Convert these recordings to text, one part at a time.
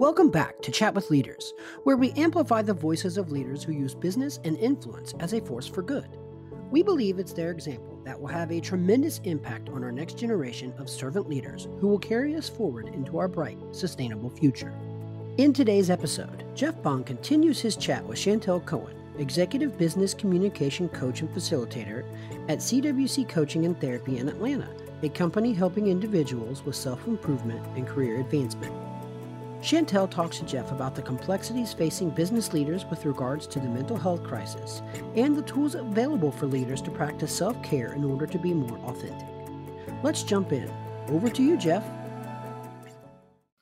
Welcome back to Chat with Leaders, where we amplify the voices of leaders who use business and influence as a force for good. We believe it's their example that will have a tremendous impact on our next generation of servant leaders who will carry us forward into our bright, sustainable future. In today's episode, Jeff Bond continues his chat with Chantel Cohen, Executive Business Communication Coach and Facilitator at CWC Coaching and Therapy in Atlanta, a company helping individuals with self improvement and career advancement. Chantel talks to Jeff about the complexities facing business leaders with regards to the mental health crisis and the tools available for leaders to practice self care in order to be more authentic. Let's jump in. Over to you, Jeff.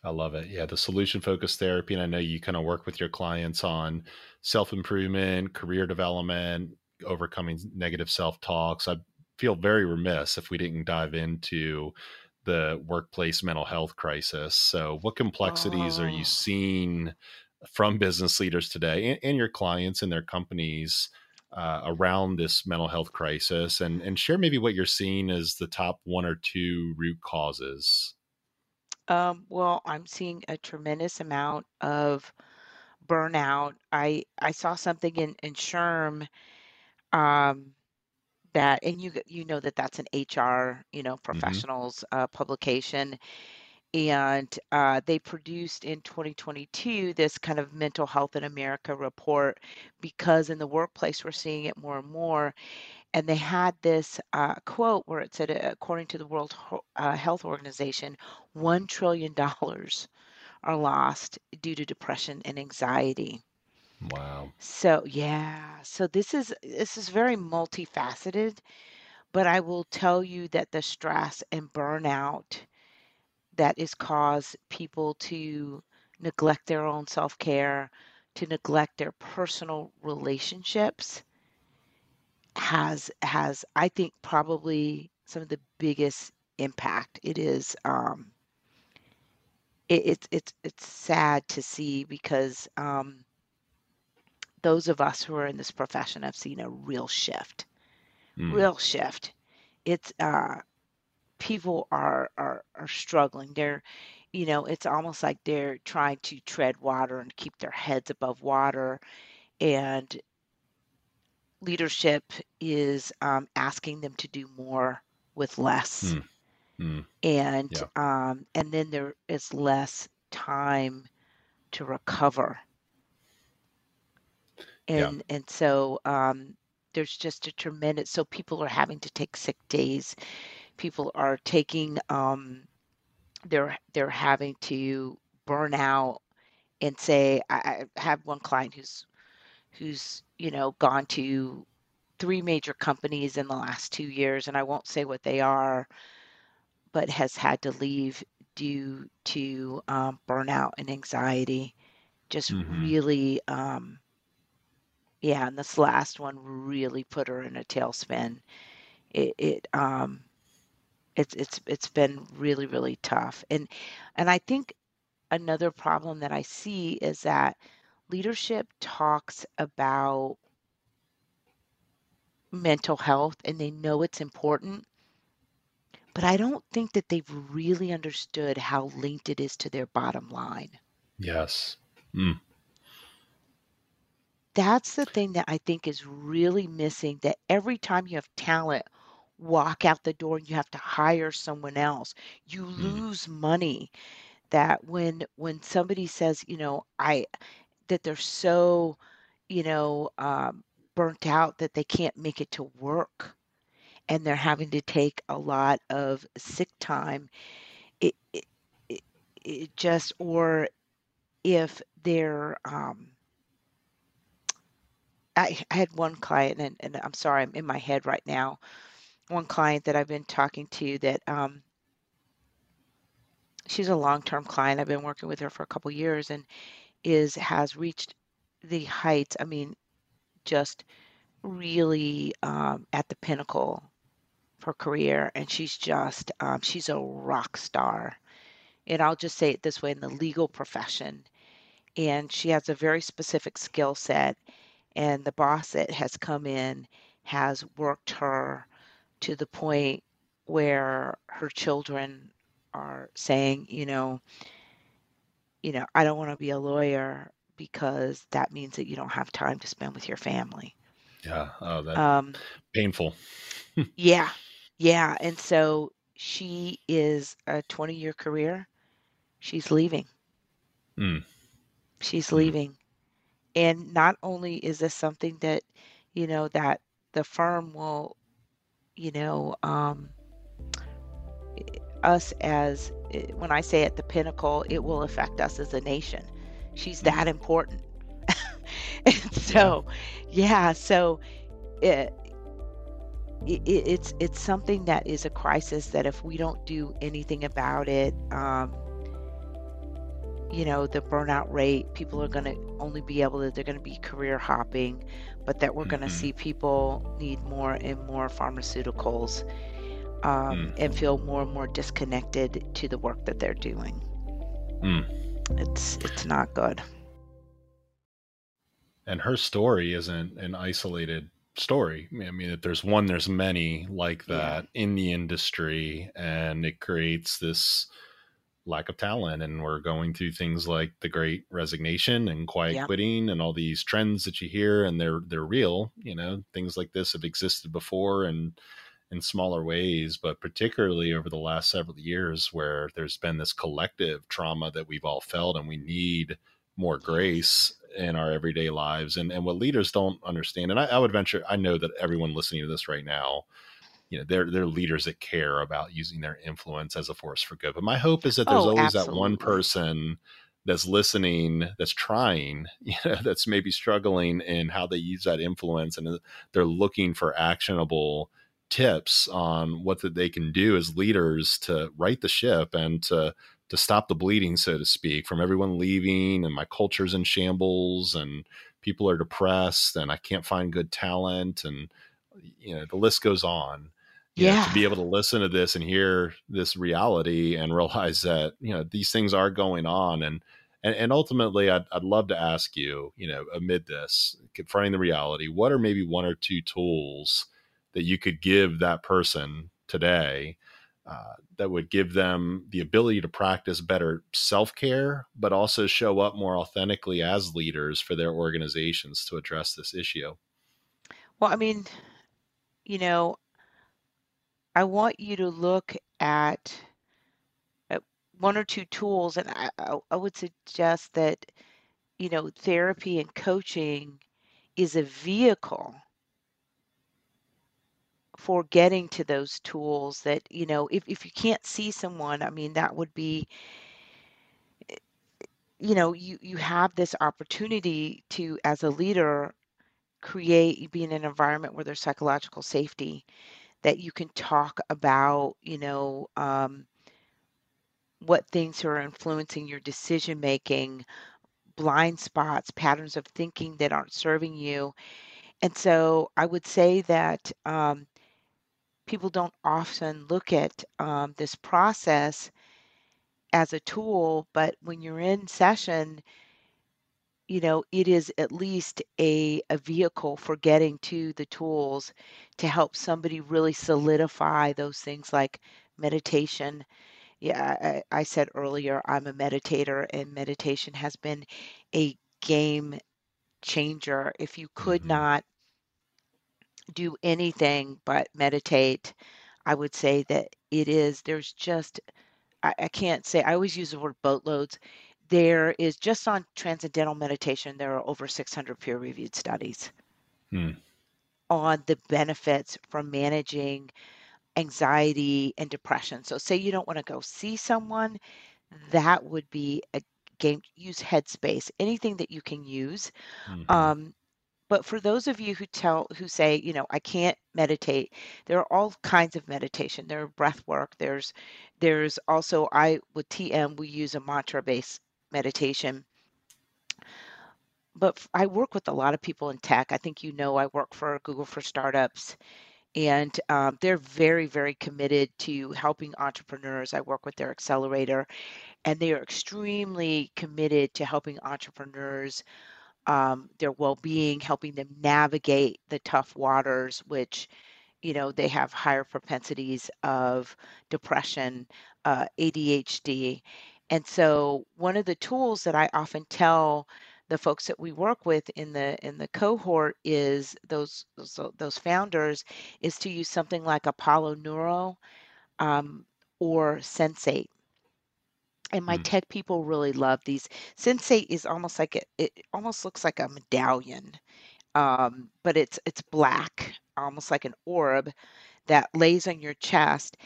I love it. Yeah, the solution focused therapy. And I know you kind of work with your clients on self improvement, career development, overcoming negative self talks. I feel very remiss if we didn't dive into the workplace mental health crisis. So, what complexities oh. are you oh. seeing from business leaders today and, and your clients and their companies uh, around this mental health crisis? And, and share maybe what you're seeing as the top one or two root causes. Um, well, I'm seeing a tremendous amount of burnout. I I saw something in in SHRM um, that and you you know that that's an HR you know mm-hmm. professionals uh, publication and uh, they produced in 2022 this kind of mental health in America report because in the workplace we're seeing it more and more and they had this uh, quote where it said according to the World uh, Health Organization 1 trillion dollars are lost due to depression and anxiety Wow. So yeah, so this is this is very multifaceted, but I will tell you that the stress and burnout that is cause people to neglect their own self-care, to neglect their personal relationships has has I think probably some of the biggest impact. It is um it, it's it's it's sad to see because um those of us who are in this profession have seen a real shift, mm. real shift. It's uh, people are are are struggling. They're, you know, it's almost like they're trying to tread water and keep their heads above water, and leadership is um, asking them to do more with less. Mm. Mm. And yeah. um, and then there is less time to recover Yeah. and and so um, there's just a tremendous so people are having to take sick days. People are taking um, they're they're having to burn out and say I, I have one client who's who's you know gone to three major companies in the last two years and i won't say what they are but has had to leave due to um, burnout and anxiety. Just hmm really um, yeah, and this last one really put her in a tailspin. It, it um, it's it's it's been really really tough, and and I think another problem that I see is that leadership talks about mental health and they know it's important, but I don't think that they've really understood how linked it is to their bottom line. Yes. Mm that's the thing that I think is really missing that every time you have talent walk out the door and you have to hire someone else, you mm. lose money. That when when somebody says, you know, I that they're so, you know, um, burnt out that they can't make it to work and they're having to take a lot of sick time, it, it, it, it just, or if they're, um, I, I had one client, and, and I'm sorry, I'm in my head right now. One client that I've been talking to that um, she's a long-term client. I've been working with her for a couple years, and is has reached the heights. I mean, just really um, at the pinnacle her career, and she's just um, she's a rock star. And I'll just say it this way: in the legal profession, and she has a very specific skill set and the boss that has come in has worked her to the point where her children are saying, you know, you know, I don't want to be a lawyer because that means that you don't have time to spend with your family. Yeah. Oh, that Um, painful. yeah, yeah. And so she is a 20 year career. She's leaving. Mm. She's Mm. And not only is this something that, you know, that the firm will, you know, um, us as eh, when I say at the pinnacle, it will affect us as a nation. She's Mm. that important. and so, yeah, so it, it, it's it's something that is a crisis that if we don't do anything about it, um, you know, the burnout rate, people are going to only be able to, they're going to be career hopping, but that we're going to see people need more and more pharmaceuticals um, Mm. and feel more and more disconnected to the work that they're doing. Mm. It's it's not good. and her story isn't an isolated story. I mean, if there's one, there's many like Yeah. that in the industry, and it creates this lack of talent. And we're going through things like the Great Resignation and quiet Yep. quitting, and all these trends that you hear, and they're they're real. You know, things like this have existed before, and in smaller ways, but particularly over the last several years, where there's been this collective trauma that we've all felt, and we need more grace in our everyday lives and, and what leaders don't understand and I, I would venture i know that everyone listening to this right now you know they're they're leaders that care about using their influence as a force for good but my hope is that there's Oh, always that one person that's listening that's trying you know that's maybe struggling in how they use that influence and uh, they're looking for actionable tips on what that they can do as leaders to right the ship and to to stop the bleeding, so to speak, from everyone leaving and my culture's in shambles and people are depressed and I can't find good talent and you know the list goes on. You know, Yeah. to be able to listen to this and hear this reality and realize that you know these things are going on and and, and ultimately I'd, I'd love to ask you you know amid this confronting the reality what are maybe one or two tools that you could give that person today uh, that would give them the ability to practice better self care, but also show up more authentically as leaders for their organizations to address this issue. Well, I mean, you know, I want you to look at, at one or two tools, and I, I, I would suggest that, you know, therapy and coaching is a vehicle for getting to those tools that, you know, if, if you can't see someone, I mean, that would be, you know, you, you have this opportunity to, as a leader, create, be in an environment where there's psychological safety, that you can talk about, you know, um, what things are influencing your decision making, blind spots, patterns of thinking that aren't serving you. And so I would say that um, people don't often look at um, this process as a tool, but when you're in session, you know, it is at least a, a vehicle for getting to the tools to help somebody really solidify those things like meditation. Yeah, I, I said earlier, I'm a meditator, and meditation has been a game changer. If you could Mhm. not do anything but meditate, I would say that it is, there's just, I, I can't say, I always use the word boatloads. There is just on transcendental meditation, there are over 600 peer reviewed studies Hmm. on the benefits from managing anxiety and depression. So, say you don't want to go see someone, that would be a game. Use Headspace, anything that you can use. Mhm. Um, but for those of you who tell who say, you know, I can't meditate, there are all kinds of meditation. There are breath work. There's there's also I with TM we use a mantra based meditation. But I work with a lot of people in tech. I think you know I work for Google for Startups, and um, they're very very committed to helping entrepreneurs. I work with their accelerator, and they are extremely committed to helping entrepreneurs um, their well-being, helping them navigate the tough waters, which you know they have higher propensities of depression, uh, ADHD, And so one of the tools that I often tell the folks that we work with in the in the cohort is those those, those founders is to use something like Apollo Neuro um, or Sensate. And my Mm. tech people really love these. Sensate is almost like a, it almost looks like a medallion, um, but it's it's black, almost like an orb that lays on your chest,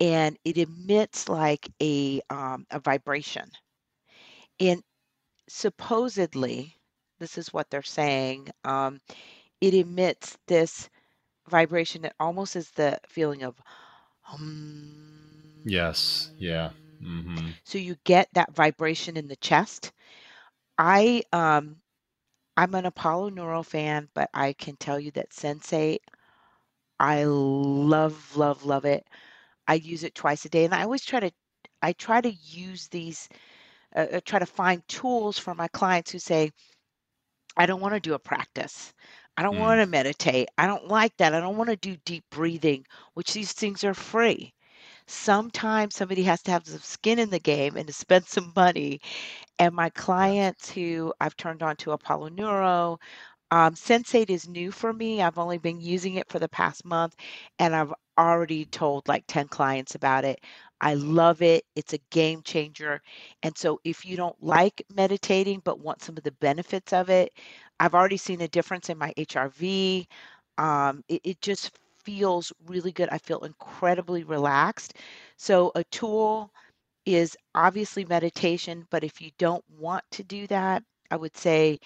and it emits like a um, a vibration. And supposedly, this is what they're saying. Um, it emits this vibration that almost is the feeling of hum. Yes. Yeah. hmm So you get that vibration in the chest. I um I'm an Apollo Neuro fan, but I can tell you that Sensate, I love, love, love it. I use it twice a day, and I always try to I try to use these uh, uh, try to find tools for my clients who say, I don't want to do a practice. I don't Mm. want to meditate. I don't like that. I don't want to do deep breathing, which these things are free. Sometimes somebody has to have some skin in the game and to spend some money. And my clients who I've turned on to Apollo Neuro, um, Sensate is new for me. I've only been using it for the past month, and I've already told like 10 clients about it. I love it. It's a game changer. And so if you don't like meditating but want some of the benefits of it, I've already seen a difference in my HRV. Um, it, it just feels really good. I feel incredibly relaxed. So a tool is obviously meditation, but if you don't want to do that, I would say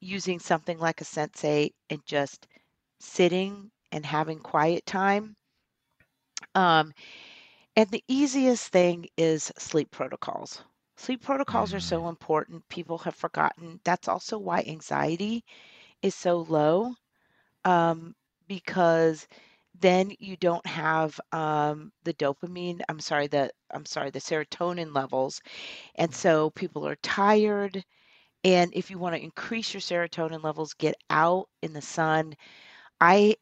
using something like a Sensate and just sitting and having quiet time. Um, and the easiest thing is sleep protocols. Sleep protocols are so important. People have forgotten. That's also why anxiety is so low um, because then you don't have um, the dopamine. I'm sorry, the I'm sorry, the serotonin levels, and so people are tired. And if you want to increase your serotonin levels, get out in the sun. I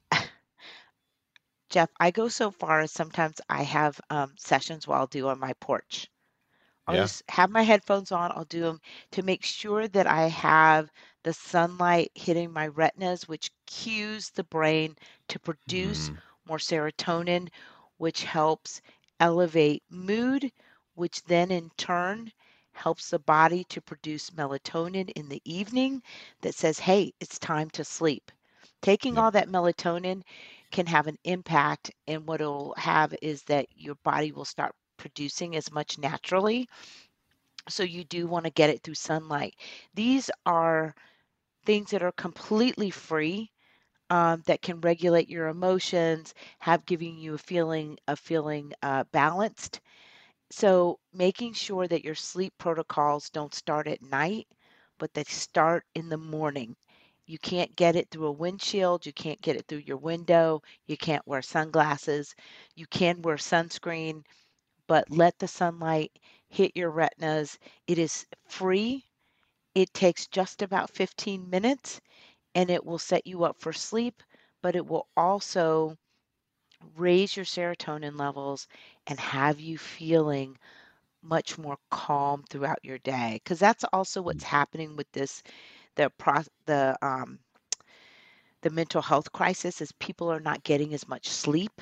Jeff, I go so far as sometimes I have um, sessions while I'll do on my porch. I'll Yeah. just have my headphones on. I'll do them to make sure that I have the sunlight hitting my retinas, which cues the brain to produce Mm. more serotonin, which helps elevate mood, which then in turn helps the body to produce melatonin in the evening that says, hey, it's time to sleep. Taking Yep. all that melatonin can have an impact, and what it'll have is that your body will start producing as much naturally. So you do want to get it through sunlight. These are things that are completely free um, that can regulate your emotions, have giving you a feeling of feeling uh, balanced. So making sure that your sleep protocols don't start at night, but they start in the morning. You can't get it through a windshield. You can't get it through your window. You can't wear sunglasses. You can wear sunscreen but let the sunlight hit your retinas. It is free. It takes just about 15 minutes and it will set you up for sleep, but it will also raise your serotonin levels and have you feeling much more calm throughout your day because that's also what's happening with this the pro the um the mental health crisis is people are not getting as much sleep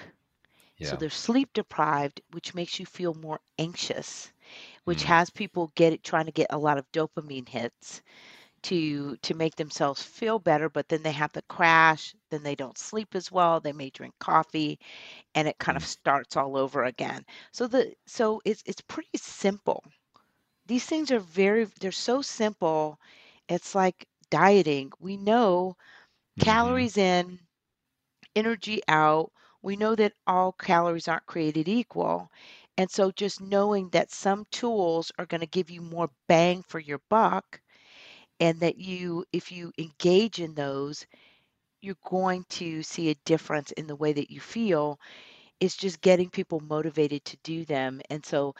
so they're sleep deprived, which makes you feel more anxious, which Mm. has people get it trying to get a lot of dopamine hits to to make themselves feel better, but then they have to crash, then they don't sleep as well, they may drink coffee, and it kind of Mm. starts all over again. So the so it's it's pretty simple. These things are very they're so simple. It's like dieting. We know Mhm. calories in, energy out. We know that all calories aren't created equal. And so just knowing that some tools are going to give you more bang for your buck and that you if you engage in those, you're going to see a difference in the way that you feel. It's just getting people motivated to do them. And so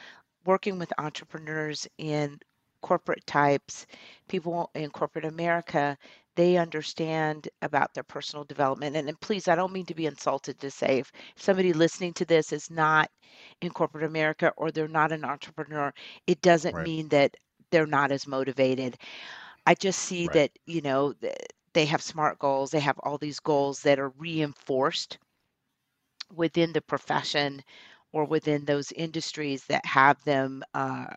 working with entrepreneurs in corporate types, people in corporate America, they understand about their personal development. And, and please, I don't mean to be insulted to say if somebody listening to this is not in corporate America or they're not an entrepreneur, it doesn't Right. mean that they're not as motivated. I just see Right. that, you know, they have smart goals, they have all these goals that are reinforced within the profession or within those industries that have them uh,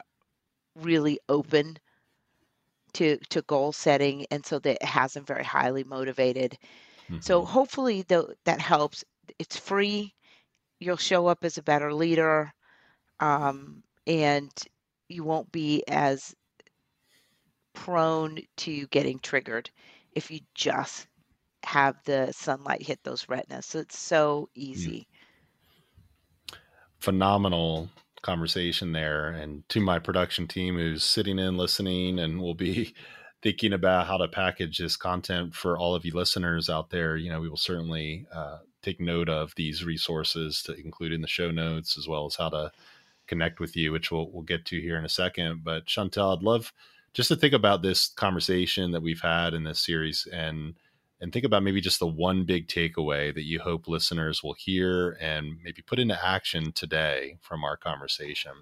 really open to to goal setting and so that it has them very highly motivated. So Mhm. hopefully though that helps. It's free. You'll show up as a better leader um, and you won't be as prone to getting triggered if you just have the sunlight hit those retinas. So it's so easy. Phenomenal conversation there and to my production team who's sitting in listening and will be thinking about how to package this content for all of you listeners out there you know we will certainly uh, take note of these resources to include in the show notes as well as how to connect with you which we'll, we'll get to here in a second. But chantel i'd love just to think about this conversation that we've had in this series and and think about maybe just the one big takeaway that you hope listeners will hear and maybe put into action today from our conversation.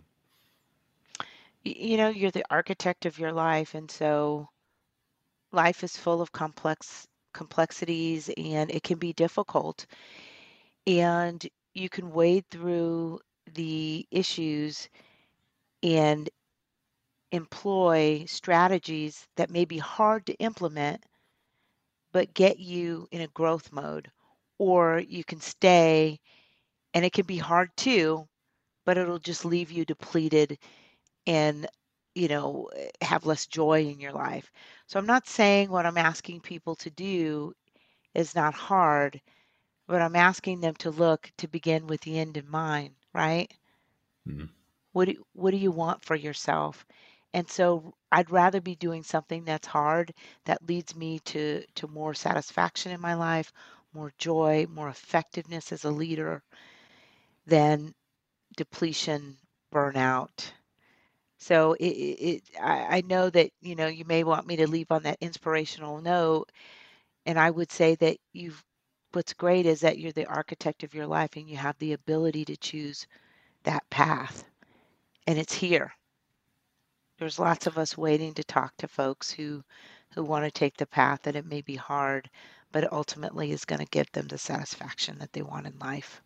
You know you're the architect of your life and so life is full of complex complexities and it can be difficult and you can wade through the issues and employ strategies that may be hard to implement but get you in a growth mode or you can stay and it can be hard too but it'll just leave you depleted and you know eh, have less joy in your life. So i'm not saying what i'm asking people to do is not hard but i'm asking them to look to begin with the end in mind right? Mhm. what do, what do you want for yourself and so i'd rather be doing something that's hard that leads me to to more satisfaction in my life more joy more effectiveness as a leader than depletion burnout. So it, it, I, I know that you know you may want me to leave on that inspirational note and i would say that you've what's great is that you're the architect of your life and you have the ability to choose that path and it's here there's lots of us waiting to talk to folks who who want to take the path that it may be hard but ultimately is going to give them the satisfaction that they want in life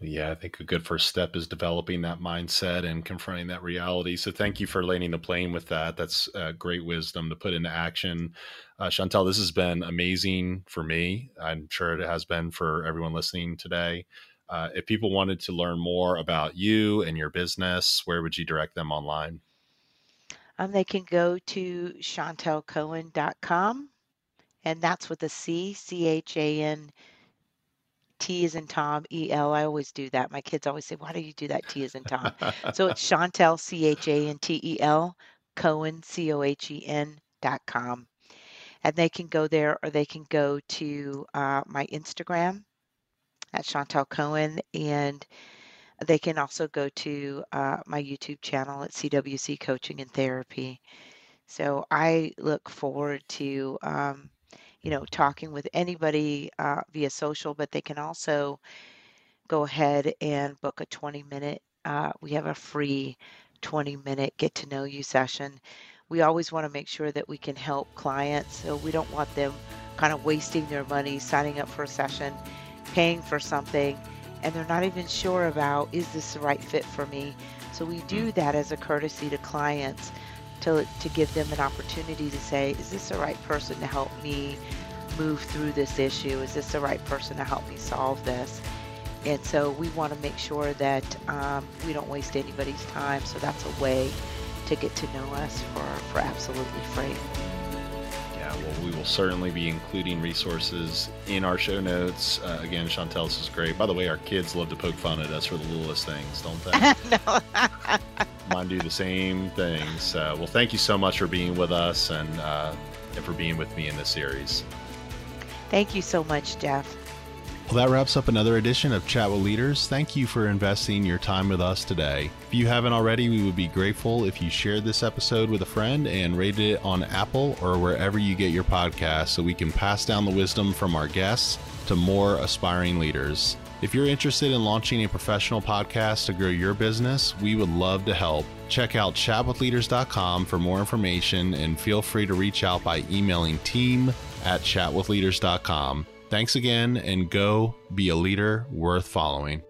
Yeah, I think a good first step is developing that mindset and confronting that reality. So, thank you for landing the plane with that. That's uh, great wisdom to put into action. Uh, Chantel, this has been amazing for me. I'm sure it has been for everyone listening today. Uh, if people wanted to learn more about you and your business, where would you direct them online? Um, they can go to chantelcohen.com and that's with a c c h a n T is in Tom, E L. I always do that. My kids always say, Why do you do that? T is in Tom. So it's Chantel, C H A N T E L, Cohen, C O H E N dot com. And they can go there or they can go to uh, my Instagram at Chantel Cohen. And they can also go to uh, my YouTube channel at CWC Coaching and Therapy. So I look forward to. Um, you know, talking with anybody uh, via social, but they can also go ahead and book a 20 minute. Uh, we have a free 20 minute get to know you session. We always want to make sure that we can help clients. So we don't want them kind of wasting their money signing up for a session, paying for something, and they're not even sure about is this the right fit for me. So we do that as a courtesy to clients to, to give them an opportunity to say, is this the right person to help me move through this issue? Is this the right person to help me solve this? And so we want to make sure that um, we don't waste anybody's time. So that's a way to get to know us for, for absolutely free. Yeah, well, we will certainly be including resources in our show notes. Uh, again, Chantel, this is great. By the way, our kids love to poke fun at us for the littlest things, don't they? Mine do the same things. So, well, thank you so much for being with us and, uh, and for being with me in this series. Thank you so much, Jeff. Well, that wraps up another edition of Chat with Leaders. Thank you for investing your time with us today. If you haven't already, we would be grateful if you shared this episode with a friend and rated it on Apple or wherever you get your podcasts so we can pass down the wisdom from our guests to more aspiring leaders. If you're interested in launching a professional podcast to grow your business, we would love to help. Check out chatwithleaders.com for more information and feel free to reach out by emailing team at chatwithleaders.com. Thanks again and go be a leader worth following.